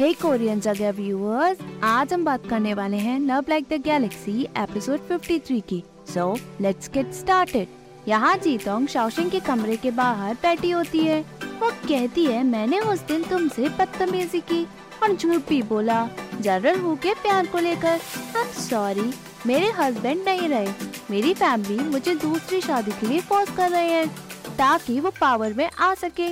हे Korean जगह viewers आज हम बात करने वाले हैं love like the galaxy episode 53 की। सो लेट्स गेट स्टार्टेड यहाँ जीतोंग शाओशिंग के कमरे के बाहर बैठी होती है। वो कहती है, मैंने उस दिन तुमसे बदतमीजी की और झूठ भी बोला। जनरल हु के प्यार को लेकर। आई एम सॉरी मेरे हस्बैंड नहीं रहे। मेरी फैमिली मुझे दूसरी शादी के लिए फोर्स कर रहे हैं, ताकि वो पावर में आ सके।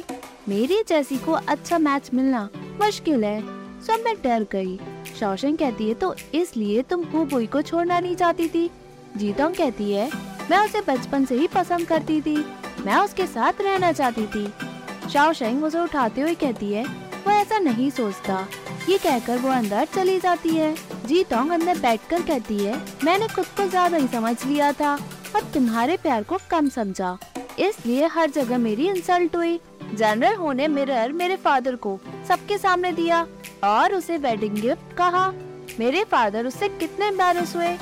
मेरी जैसी को अच्छा मैच मिलना मुश्किल है। सब मैं डर गई। शौशन कहती है तो इसलिए तुम हु बुई को छोड़ना नहीं चाहती थी? जीतोंग कहती है, मैं उसे बचपन से ही पसंद करती थी। मैं उसके साथ रहना चाहती थी। शाओशेंग उसे उठाते हुए कहती है, वो ऐसा नहीं सोचता। ये कहकर वो अंदर चली जाती है। जीतोंग अंदर बैठकर कहती है, मैंने खुद को ज़्यादा ही समझ लिया था। और तुम्हारे प्यार को कम समझा। इसलिए हर जगह मेरी इंसल्ट हुई। जनरल होने मिरर मेरे फादर को, सबके सामने दिया और उसे वेडिंग गिफ्ट कहा। मेरे फादर उससे कितने एम्बेरस हुए।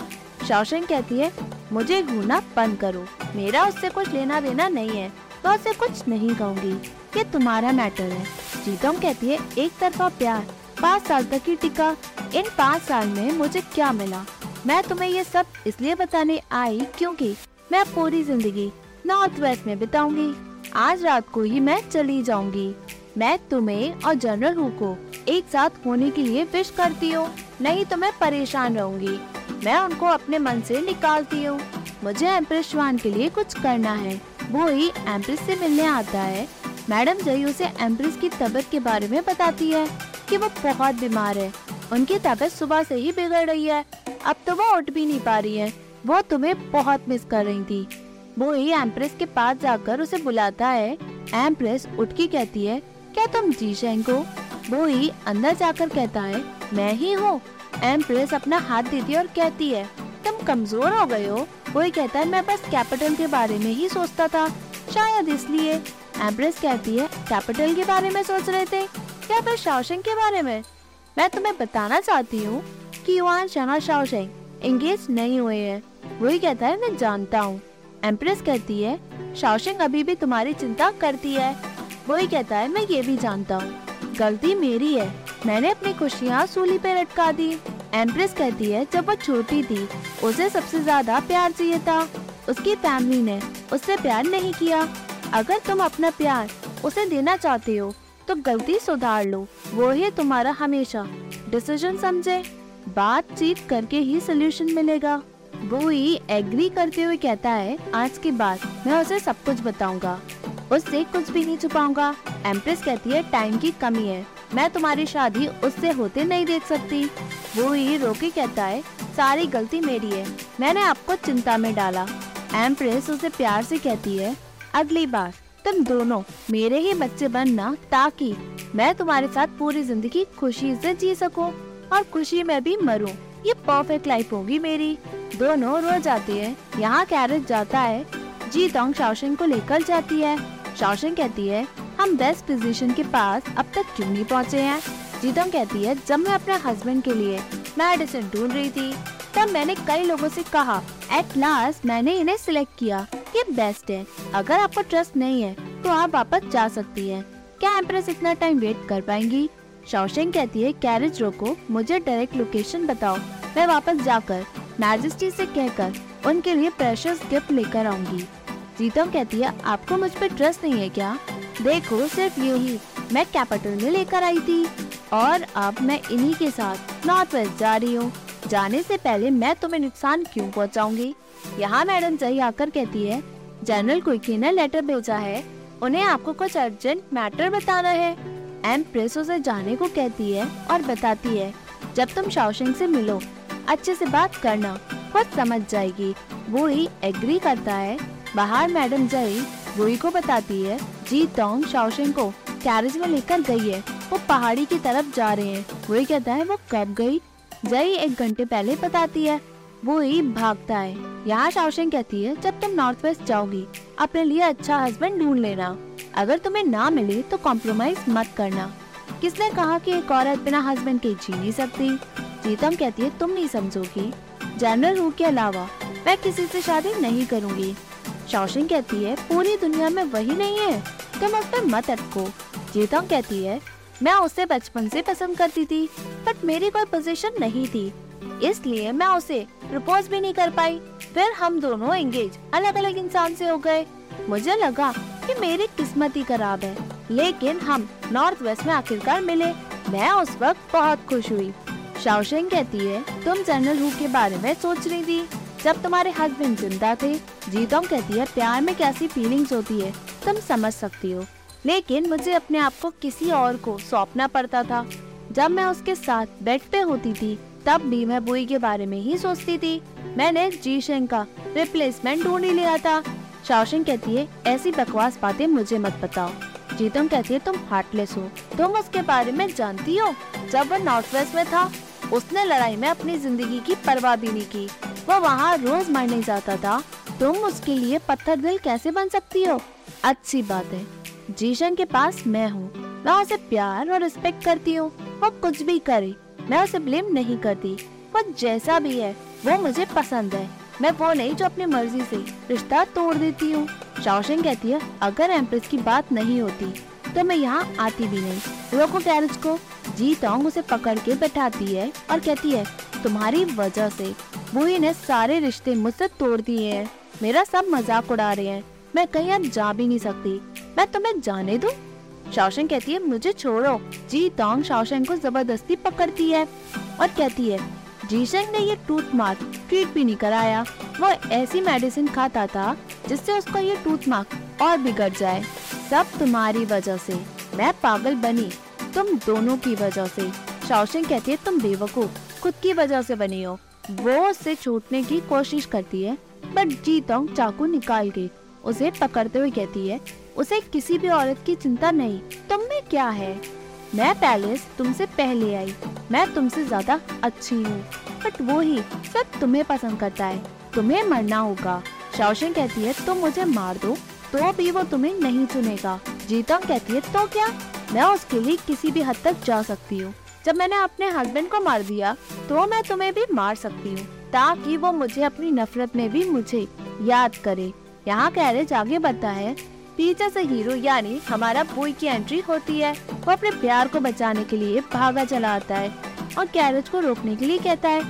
शौशन कहती है, मुझे घूरना बंद करो। मेरा उससे कुछ लेना देना नहीं है। तो उससे कुछ नहीं कहूँगी। ये तुम्हारा मैटर है। जीतम कहती है, एक तरफा प्यार। पाँच साल तक ही टिका। इन पाँच साल में मुझे क्या मिला? मैं तुम्हें ये सब इसलिए बताने आई क्योंकि मैं पूरी ज़िंदगी नॉर्थ वेस्ट में बिताऊँगी। आज रात को ही मैं चली जाऊँगी। मैं तुम्हें और जनरल हु को एक साथ होने के लिए विश करती हूँ। नहीं तो मैं परेशान रहूँगी। मैं उनको अपने मन से निकालती हूँ। मुझे एम्प्रेस श्वान के लिए कुछ करना है। वो ही एम्प्रेस से मिलने आता है। मैडम जई उसे एम्प्रेस की तबीयत के बारे में बताती है कि वो बहुत बीमार है। उनकी तबीयत सुबह से ही बिगड़ रही है। अब तो वो उठ भी नहीं पा रही है। वो तुम्हें बहुत मिस कर रही थी। वो ही एम्प्रेस के पास जाकर उसे बुलाता है। एम्प्रेस उठ के कहती है, क्या तुम जी को वो ही अंदर जाकर कहता है, मैं ही हूँ। एम्प्रेस अपना हाथ देती है और कहती है, तुम कमज़ोर हो गए हो। वो ही कहता है, मैं बस कैपिटल के बारे में ही सोचता था। शायद इसलिए। एम्प्रेस कहती है, कैपिटल के बारे में सोच रहे थे? या फिर शाओशेंग के बारे में? मैं तुम्हें बताना चाहती हूँ कि युवान शना शाओशेंग एंगेज नहीं हुए हैं। वही कहता है, मैं जानता हूँ। एम्प्रेस कहती है, शाओशिंग अभी भी तुम्हारी चिंता करती है। वही कहता है, मैं ये भी जानता हूँ। गलती मेरी है। मैंने अपनी खुशियाँ सूली पे लटका दी। एम्प्रेस कहती है, जब वो छोटी थी, उसे सबसे ज़्यादा प्यार चाहिए था। उसकी फैमिली ने उससे प्यार नहीं किया। अगर तुम अपना प्यार उसे देना चाहते हो तो गलती सुधार लो। वो ही तुम्हारा हमेशा डिसीज़न समझे। बातचीत करके ही सोल्यूशन मिलेगा। वो ही एग्री करते हुए कहता है, आज के बाद मैं उसे सब कुछ बताऊँगा। उससे कुछ भी नहीं छुपाऊँगा। एम्प्रेस कहती है टाइम की कमी है। मैं तुम्हारी शादी उससे होते नहीं देख सकती। वो ही रोके कहता है, सारी गलती मेरी है। मैंने आपको चिंता में डाला। एम्प्रेस उसे प्यार से कहती है, अगली बार तुम दोनों मेरे ही बच्चे बनना ताकि मैं तुम्हारे साथ पूरी ज़िंदगी खुशी से जी सकूँ और खुशी में भी मरूं। ये परफेक्ट लाइफ होगी मेरी। दोनों रो जाती है। यहाँ कैरेट जाता है। जी तोंग शाओशिंग को लेकर जाती है। शाओशिंग कहती है, हम बेस्ट पोजीशन के पास अब तक क्यों नहीं पहुँचे हैं? जीतोंग कहती है, जब मैं अपने हस्बैंड के लिए मेडिसिन ढूंढ रही थी, तब मैंने कई लोगों से कहा एट लास्ट मैंने इन्हें सिलेक्ट किया। ये बेस्ट है। अगर आपको ट्रस्ट नहीं है तो आप वापस जा सकती हैं। क्या एम्प्रेस इतना टाइम वेट कर पाएँगी? शाओशिंग कहती है कैरेज रोको मुझे डायरेक्ट लोकेशन बताओ। मैं वापस जाकर मैजेस्टी से कहकर उनके लिए प्रेशर्स गिफ्ट लेकर आऊँगी। जीतम कहती है, आपको मुझ पर ट्रस्ट नहीं है क्या? देखो, सिर्फ़ यू ही मैं कैपिटल में लेकर आई थी। और अब मैं इन्हीं के साथ नॉर्थ वेस्ट जा रही हूँ। जाने से पहले मैं तुम्हें नुकसान क्यों पहुँचाऊँगी? यहाँ मैडम जही आकर कहती है जनरल क्विकी ने लेटर भेजा है? उन्हें आपको कुछ अर्जेंट मैटर बताना है? एम प्रेस उसे जाने को कहती है और बताती है, जब तुम शाओशिंग से मिलो अच्छे से बात करना, खुद समझ जाएगी। वो ही एग्री करता है। बाहर मैडम जई वही को बताती है, जी, टोंग शाओशिंग को कैरेज में लेकर गई है। वो पहाड़ी की तरफ़ जा रहे हैं। वही कहता है, वो कब गई? जई एक घंटे पहले बताती है। वो ही भागता है। यहाँ शाओशिंग कहती है, जब तुम नॉर्थ वेस्ट जाओगी, अपने लिए अच्छा हस्बैंड ढूंढ लेना। अगर तुम्हें ना मिले तो कॉम्प्रोमाइज मत करना। किसने कहा कि एक औरत बिना हस्बैंड के जी नहीं सकती? प्रीतम कहती है, तुम नहीं समझोगी जनरल हु के अलावा मैं किसी से शादी नहीं करूँगी। शौशन कहती है, पूरी दुनिया में वही नहीं है, तुम पर मत अटको। जीतम कहती है, मैं उसे बचपन से पसंद करती थी, बट मेरी कोई पोजीशन नहीं थी, इसलिए मैं उसे प्रपोज भी नहीं कर पाई। फिर हम दोनों एंगेज अलग अलग इंसान से हो गए। मुझे लगा कि मेरी किस्मत ही खराब है, लेकिन हम नॉर्थ वेस्ट में आखिरकार मिले। मैं उस वक्त बहुत खुश हुई। शाओशेंग कहती है, तुम जनरल हु के बारे में सोच रही थी? जब तुम्हारे हस्बैंड ज़िंदा थे, जीतोंग कहती है, प्यार में कैसी फीलिंग्स होती है? तुम समझ सकती हो। लेकिन मुझे अपने आप को किसी और को सौंपना पड़ता था। जब मैं उसके साथ बेड पे होती थी, तब भी मैं बुई के बारे में ही सोचती थी। मैंने जी शेंग का रिप्लेसमेंट ढूंढ ही लिया था। शाओशिंग कहती है, ऐसी बकवास बातें मुझे मत बताओ। जीतम कहती है, तुम हार्टलेस हो। तुम उसके बारे में जानती हो? जब वो नॉर्थ वेस्ट में था उसने लड़ाई में अपनी ज़िंदगी की परवाह भी नहीं की। वो वहाँ रोज मरने जाता था। तुम उसके लिए पत्थर दिल कैसे बन सकती हो? अच्छी बात है। जीशन के पास मैं हूँ। मैं उसे प्यार और रिस्पेक्ट करती हूँ। वो कुछ भी करे। मैं उसे ब्लेम नहीं करती। वो जैसा भी है, वो मुझे पसंद है। मैं वो नहीं जो अपनी मर्ज़ी से रिश्ता तोड़ देती हूँ। शाओशिंग कहती है, अगर एम्प्रेस की बात नहीं होती तो मैं यहाँ आती भी नहीं। रोको कैरेज को। जी तोंग उसे पकड़ के बैठाती है और कहती है, तुम्हारी वजह से बुई ने सारे रिश्ते मुझसे तोड़ दिए हैं। मेरा सब मज़ाक उड़ा रहे हैं। मैं कहीं अब जा भी नहीं सकती। मैं तुम्हें जाने दूँ? शाओशेंग कहती है, मुझे छोड़ो। जी तोंग शाओशेंग को ज़बरदस्ती पकड़ती है और कहती है जीशेंग ने ये टूथ मार्क ट्रीट भी नहीं कराया। वो ऐसी मेडिसिन खाता था जिससे उसका ये टूथ मार्क और बिगड़ जाए। सब तुम्हारी वजह से मैं पागल बनी तुम दोनों की वजह से। शाओशिंग कहती है, तुम बेवकूफ़, खुद की वजह से बनी हो। वो उससे छूटने की कोशिश करती है बट जीतोंग चाकू निकाल के उसे पकड़ते हुए कहती है, उसे किसी भी औरत की चिंता नहीं, तुम में क्या है? मैं पैलेस तुमसे पहले आई, मैं तुमसे ज़्यादा अच्छी हूँ बट वो ही सब तुम्हें पसंद करता है, तुम्हें मरना होगा। शाओशिंग कहती है तुम मुझे मार दो तो भी वो तुम्हें नहीं चुनेगा। जीतोंग कहती है तो क्या? मैं उसके लिए किसी भी हद तक जा सकती हूँ। जब मैंने अपने हस्बैंड को मार दिया तो मैं तुम्हें भी मार सकती हूँ, ताकि वो मुझे अपनी नफरत में भी मुझे याद करे। यहाँ कैरेज आगे बढ़ता है। पीछे से हीरो यानी हमारा बॉय की एंट्री होती है। वो अपने प्यार को बचाने के लिए भागा चला आता है और कैरेज को रोकने के लिए कहता है,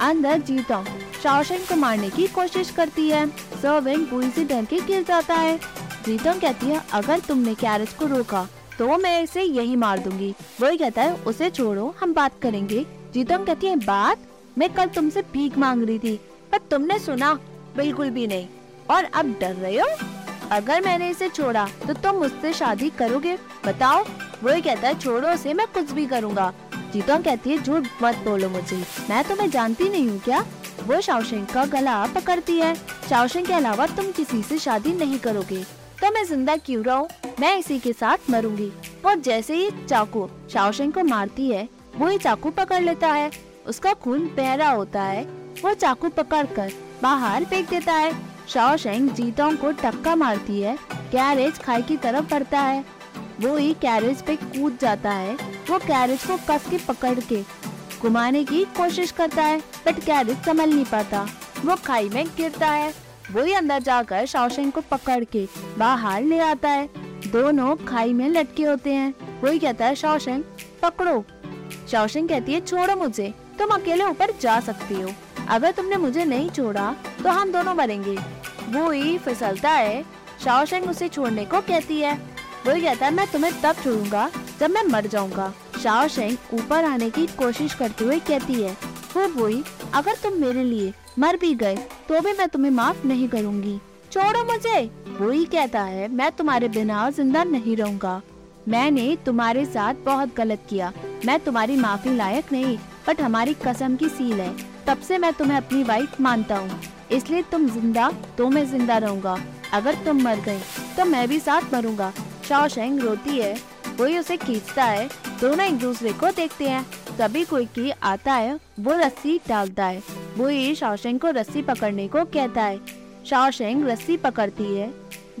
अंदर जीता शाओशन को मारने की कोशिश करती है। सर्वेंट बुई से डर के गिर जाता है। जीतम कहती है, अगर तुमने कैरेज को रोका तो मैं इसे यही मार दूँगी। वही कहता है, उसे छोड़ो, हम बात करेंगे। जीतम कहती है, बात? मैं कल तुमसे भीख मांग रही थी, पर तुमने सुना बिल्कुल भी नहीं। और अब डर रहे हो? अगर मैंने इसे छोड़ा तो तुम मुझसे शादी करोगे? बताओ। वही कहता है, छोड़ो उसे, मैं कुछ भी करूँगा। जीतम कहती है, झूठ मत बोलो मुझे। मैं तुम्हें जानती नहीं हूँ क्या? वो शाओशेंग का गला पकड़ती है। शाओशेंग के अलावा तुम किसी से शादी नहीं करोगे। तो मैं ज़िंदा क्यों रहूँ? मैं इसी के साथ मरूँगी। और जैसे ही चाकू शाओशेंग को मारती है, वो ही चाकू पकड़ लेता है। उसका खून बहरा होता है। वो चाकू पकड़कर बाहर फेंक देता है। शाओशेंग जीतों को टक्का मारती है। कैरेज खाई की तरफ़ बढ़ता है। वो ही कैरेज पे कूद जाता है। वो कैरेज को कस के पकड़ के घुमाने की कोशिश करता है, बट कैरेज संभल नहीं पाता। वो खाई में गिरता है। वही अंदर जाकर शाओशेंग को पकड़ के बाहर ले आता है। दोनों खाई में लटके होते हैं। वही कहता है शाओशेंग पकड़ो। शाओशेंग कहती है, छोड़ो मुझे। तुम अकेले ऊपर जा सकती हो। अगर तुमने मुझे नहीं छोड़ा तो हम दोनों मरेंगे। वो ही फिसलता है। शाओशेंग उसे छोड़ने को कहती है। वही कहता है, मैं तुम्हें तब छोड़ूँगा जब मैं मर जाऊँगा। शाओशेंग ऊपर आने की कोशिश करते हुए कहती है वो वही अगर तुम मेरे लिए मर भी गए तो भी मैं तुम्हें माफ़ नहीं करूँगी। छोड़ो मुझे। ही कहता है, मैं तुम्हारे बिना ज़िंदा नहीं रहूँगा। मैंने तुम्हारे साथ बहुत गलत किया। मैं तुम्हारी माफ़ी लायक नहीं, बट हमारी कसम की सील है। तब से मैं तुम्हें अपनी वाइफ मानता हूँ। इसलिए तुम ज़िंदा तो मैं ज़िंदा रहूँगा। अगर तुम मर गए तो मैं भी साथ मरूँगा। शाओशेंग रोती है। वही उसे खींचता है। दोनों एक दूसरे को देखते हैं। तभी कोई की आता है, वो रस्सी डालता है। वो ही शाओशेंग को रस्सी पकड़ने को कहता है। शाओशेंग रस्सी पकड़ती है।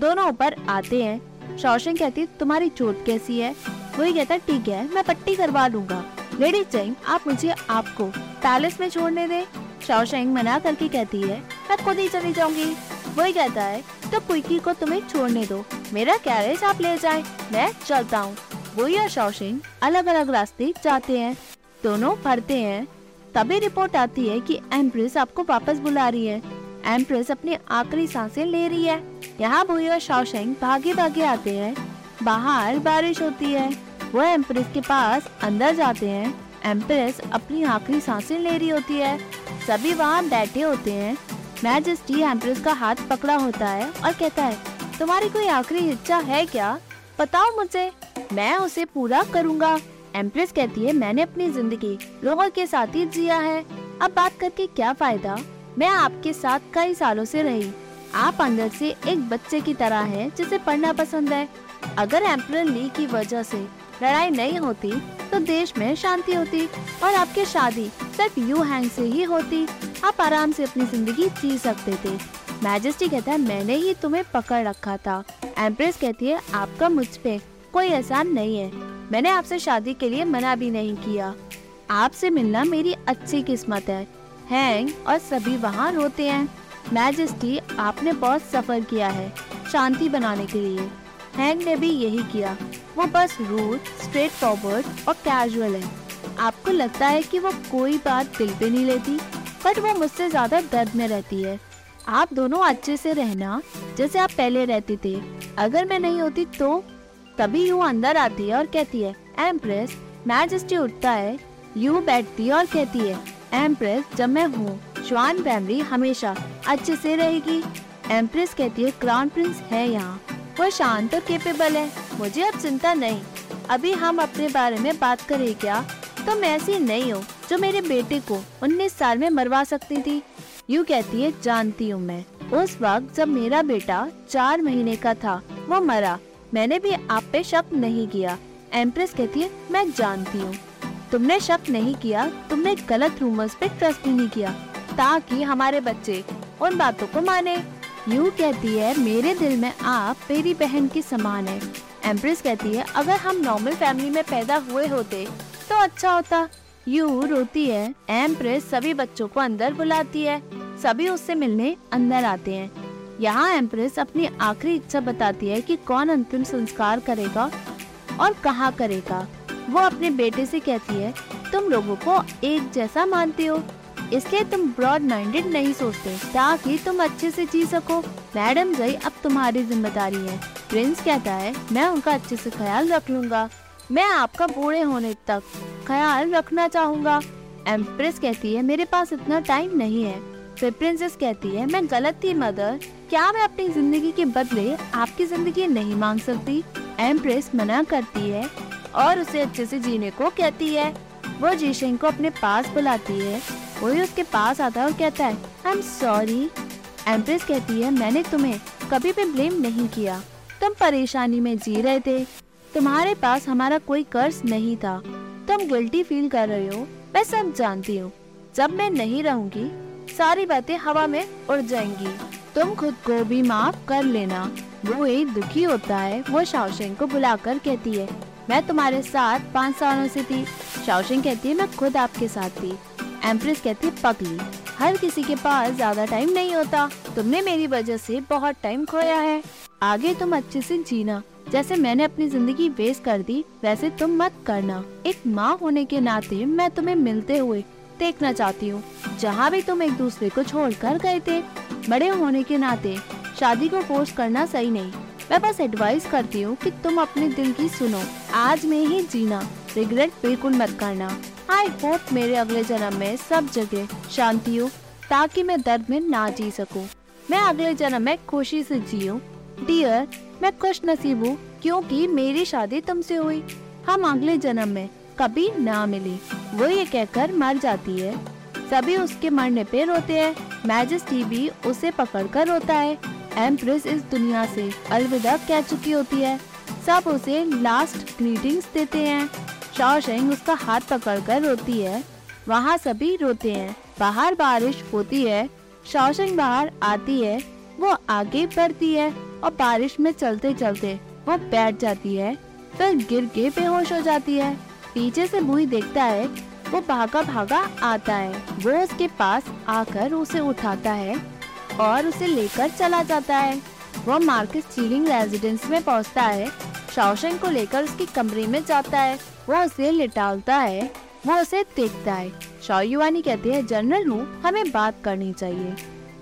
दोनों ऊपर आते हैं। शाओशेंग कहती तुम्हारी चोट कैसी है? वही कहता है, ठीक है, मैं पट्टी करवा लूँगा लेडी चेंग आप मुझे आपको पैलेस में छोड़ने दे। शाओशेंग मना करके कहती है, मैं खुद ही चली जाऊँगी। वही कहता है तो कुकी को तुम्हें छोड़ने दो। मेरा कैरेज आप ले जाए, मैं चलता हूँ। वो और शौशिंग अलग अलग रास्ते जाते हैं। दोनों पढ़ते हैं, तभी रिपोर्ट आती है कि एम्प्रेस आपको वापस बुला रही है। एम्प्रेस अपनी आखिरी साँसें ले रही है। यहाँ भूई और शौशंग भागे भागे आते हैं। बाहर बारिश होती है। वो एम्प्रेस के पास अंदर जाते हैं। एम्प्रेस अपनी आखिरी साँसें ले रही होती है। सभी वहाँ बैठे होते हैं। मैजेस्टी एम्प्रेस का हाथ पकड़ा होता है और कहता है, तुम्हारी कोई आखिरी इच्छा है क्या? बताओ मुझे। मैं उसे पूरा करूँगा। एम्प्रेस कहती है, मैंने अपनी ज़िंदगी लोगों के साथ ही जिया है। अब बात करके क्या फ़ायदा? मैं आपके साथ कई सालों से रही। आप अंदर से एक बच्चे की तरह हैं, जिसे पढ़ना पसंद है। अगर एम्पर ली की वजह से लड़ाई नहीं होती तो देश में शांति होती और आपकी शादी सिर्फ़ यू हैंग से ही होती। आप आराम से अपनी ज़िंदगी जी सकते थे। मैजेस्टी कहता है, मैंने ही तुम्हें पकड़ रखा था। एम्प्रेस कहती है, आपका मुझ पे कोई एहसान नहीं है। मैंने आपसे शादी के लिए मना भी नहीं किया। आपसे मिलना मेरी अच्छी किस्मत है। हैंग और सभी वहाँ रोते हैं। मैजेस्टी, आपने बहुत सफ़र किया है शांति बनाने के लिए। हैंग ने भी यही किया। वो बस रूट स्ट्रेट फॉरवर्ड और कैजुअल है। आपको लगता है कि वो कोई बात दिल पे नहीं लेती बट वो मुझसे ज़्यादा दर्द में रहती है। आप दोनों अच्छे से रहना, जैसे आप पहले रहते थे। अगर मैं नहीं होती तो? तभी यू अंदर आती है और कहती है एम्प्रेस मैजेस्टी उठता है, यू बैठती है और कहती है एम्प्रेस जब मैं हूँ, श्वान फैमिली हमेशा अच्छे से रहेगी। एम्प्रेस कहती है क्राउन प्रिंस है यहाँ, वो शांत और केपेबल है, मुझे अब चिंता नहीं। अभी हम अपने बारे में बात करें क्या? तो मैं ऐसी नहीं हूँ, जो मेरे बेटे को 19 साल में मरवा सकती थी। यू कहती है, जानती हूँ मैं। उस वक्त जब मेरा बेटा चार महीने का था, वो मरा। मैंने भी आप पे शक नहीं किया। एम्प्रेस कहती है, मैं जानती हूँ। तुमने शक नहीं किया, तुमने गलत रूमर्स पे ट्रस्ट नहीं किया, ताकि हमारे बच्चे उन बातों को माने। यू कहती है, मेरे दिल में आप मेरी बहन की समान है। एम्प्रेस कहती है, अगर हम नॉर्मल फैमिली में पैदा हुए होते तो अच्छा होता। यू रोती है एम्प्रेस सभी बच्चों को अंदर बुलाती है। सभी उससे मिलने अंदर आते हैं। यहाँ एम्प्रेस अपनी आखिरी इच्छा बताती है कि कौन अंतिम संस्कार करेगा और कहाँ करेगा। वो अपने बेटे से कहती है, तुम लोगों को एक जैसा मानते हो। इसलिए तुम ब्रॉड माइंडेड नहीं सोचते, ताकि तुम अच्छे से जी सको। मैडम जई अब तुम्हारी ज़िम्मेदारी है। प्रिंस कहता है, मैं उनका अच्छे से ख्याल रख लूँगा। मैं आपका बूढ़े होने तक ख्याल रखना चाहूँगा। एम्प्रेस कहती है, मेरे पास इतना टाइम नहीं है। फिर प्रिंसेस कहती है, मैं गलत थी मदर क्या मैं अपनी ज़िंदगी के बदले आपकी ज़िंदगी नहीं मांग सकती? एम्प्रेस मना करती है और उसे अच्छे से जीने को कहती है। वो जीशेंग को अपने पास बुलाती है। वही उसके पास आता है और कहता है आई एम सॉरी एम्प्रेस कहती है, मैंने तुम्हें कभी भी ब्लेम नहीं किया। तुम परेशानी में जी रहे थे। तुम्हारे पास हमारा कोई कर्ज नहीं था। तुम गिल्टी फील कर रहे हो। मैं सब जानती हूँ। जब मैं नहीं रहूँगी सारी बातें हवा में उड़ जाएँगी। तुम खुद को भी माफ़ कर लेना। वो एक दुखी होता है, वो शाओशेंग को बुलाकर कहती है, मैं तुम्हारे साथ पाँच सालों से थी। शाओशिंग कहती है, मैं खुद आपके साथ थी। एम्प्रेस कहती है, पगली, हर किसी के पास ज़्यादा टाइम नहीं होता। तुमने मेरी वजह से बहुत टाइम खोया है। आगे तुम अच्छे से जीना। जैसे मैंने अपनी ज़िंदगी वेस्ट कर दी, वैसे तुम मत करना। एक माँ होने के नाते मैं तुम्हें मिलते हुए देखना चाहती हूँ। जहाँ भी तुम एक दूसरे को छोड़ कर गए थे, बड़े होने के नाते, शादी को फोर्स करना सही नहीं। मैं बस एडवाइस करती हूँ कि तुम अपने दिल की सुनो। आज में ही जीना। रिग्रेट बिल्कुल मत करना। आई होप मेरे अगले जन्म में सब जगह शांति हो, ताकि मैं दर्द में ना जी सकूँ। मैं अगले जन्म में खुशी से जीऊँ डियर मैं खुश नसीब हूँ, क्योंकि मेरी शादी तुमसे हुई। हम अगले जन्म में कभी ना मिली। वो ये कहकर मर जाती है। सभी उसके मरने पे रोते हैं। मैजेस्टी भी उसे पकड़कर रोता है। एम्प्रेस इस दुनिया से अलविदा कह चुकी होती है। सब उसे लास्ट ग्रीटिंग्स देते हैं। शाओशेंग उसका हाथ पकड़कर रोती है। वहाँ सभी रोते हैं। बाहर बारिश होती है। शाओशेंग बाहर आती है। वो आगे बढ़ती है और बारिश में चलते चलते वो बैठ जाती है। फिर गिर के बेहोश हो जाती है। पीछे से बुई देखता है, वो भागा भागा आता है। वो उसके पास आकर उसे उठाता है और उसे लेकर चला जाता है। वो मार्केट चीलिंग रेजिडेंस में पहुँचता है शाओशेंग को लेकर उसके कमरे में जाता है। वो उसे लिटालता है, वो उसे देखता है। शाओ युवानी कहती है, जनरल हूँ, हमें बात करनी चाहिए।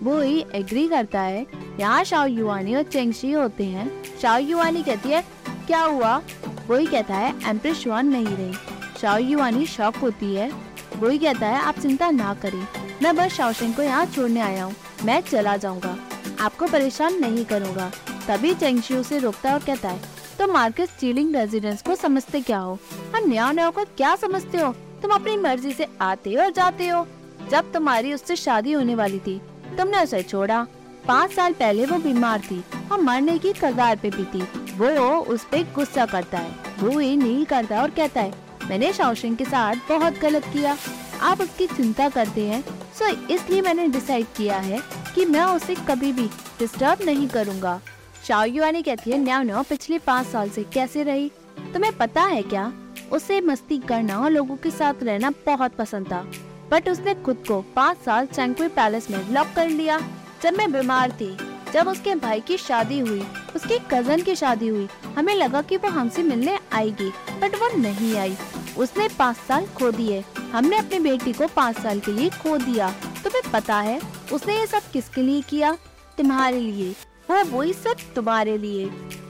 वो ही एग्री करता है। यहाँ शाओ युवानी और चेंगशी होते हैं। शाओ युवानी कहती है, क्या हुआ? वो ही कहता है, एम्प्रेस शुआन नहीं रही। शाओ युवानी शॉक होती है। वो कहता है, आप चिंता ना करें। मैं बस शाओशेंग को यहाँ छोड़ने आया हूँ। मैं चला जाऊँगा। आपको परेशान नहीं करूँगा। तभी चेंगशी उसे रोकता और कहता है तो मार्केट चीलिंग रेजिडेंस को समझते क्या हो? और न्याओ न्याओ को क्या समझते हो? तुम अपनी मर्ज़ी से आते और जाते हो। जब तुम्हारी उससे शादी होने वाली थी, तुमने उसे छोड़ा। पाँच साल पहले वो बीमार थी और मरने की कगार पे भी थी। वो उस पर गुस्सा करता है वो ही नहीं करता और कहता है, मैंने शाओशिंग के साथ बहुत गलत किया। आप उसकी चिंता करते हैं, सो इसलिए मैंने डिसाइड किया है कि मैं उसे कभी भी डिस्टर्ब नहीं करूँगा। शाओ युआनी कहती है न्याओ न्याओ पिछले पाँच साल से कैसे रही? तुम्हें पता है क्या? उसे मस्ती करना और लोगों के साथ रहना बहुत पसंद था बट उसने खुद को पाँच साल चैंकुई पैलेस में लॉक कर लिया। जब मैं बीमार थी। जब उसके भाई की शादी हुई, उसके कज़न की शादी हुई, हमें लगा कि वो हमसे मिलने आएगी बट वो नहीं आई। उसने पाँच साल खो दिए। हमने अपनी बेटी को पाँच साल के लिए खो दिया। तुम्हें पता है, उसने ये सब किसके लिए किया? तुम्हारे लिए। वो वही सब तुम्हारे लिए।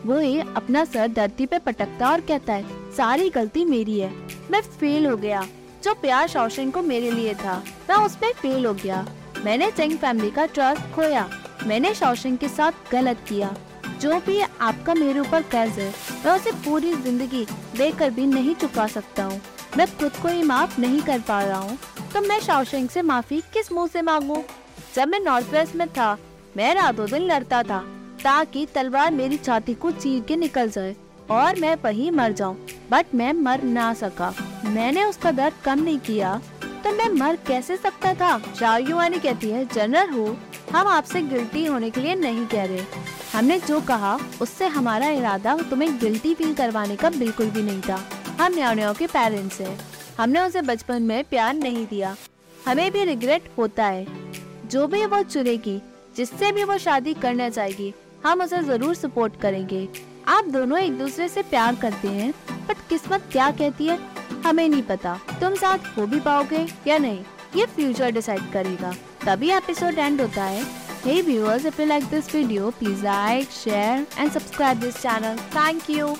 वो ही अपना सर धरती पे पटकता और कहता है, सारी गलती मेरी है। मैं फेल हो गया। जो प्यार शौशन को मेरे लिए था, मैं उसमें फेल हो गया। मैंने चेंग फैमिली का ट्रस्ट खोया। मैंने शौशन के साथ गलत किया। जो भी आपका मेरे ऊपर कर्ज है, मैं उसे पूरी ज़िंदगी देकर भी नहीं चुका सकता हूँ। मैं खुद को ही माफ़ नहीं कर पा रहा हूँ। तो मैं शाओशेंग से माफ़ी किस मुँह से मांगू? जब मैं नॉर्थ वेस्ट में था, मैं रातों दिन लड़ता था, ताकि तलवार मेरी छाती को चीर के निकल जाए और मैं वही मर जाऊँ। बट मैं मर ना सका। मैंने उसका दर्द कम नहीं किया। तो मैं मर कैसे सकता था? शाहयुआनी कहती है, जनरल हो। हम आपसे गिल्टी होने के लिए नहीं कह रहे। हमने जो कहा, उससे हमारा इरादा तुम्हें गिल्टी फील करवाने का बिल्कुल भी नहीं था। हम न्याओ के पेरेंट्स हैं। हमने उसे बचपन में प्यार नहीं दिया। हमें भी रिग्रेट होता है। जो भी वो चुनेगी जिससे भी वो शादी करना चाहेगी, हम उसे ज़रूर सपोर्ट करेंगे। आप दोनों एक दूसरे से प्यार करते हैं बट किस्मत क्या कहती है? हमें नहीं पता तुम साथ हो भी पाओगे या नहीं ये फ्यूचर डिसाइड करेगा तभी एपिसोड एंड होता है Hey viewers, if you like this video, please like, share and subscribe this channel. Thank you.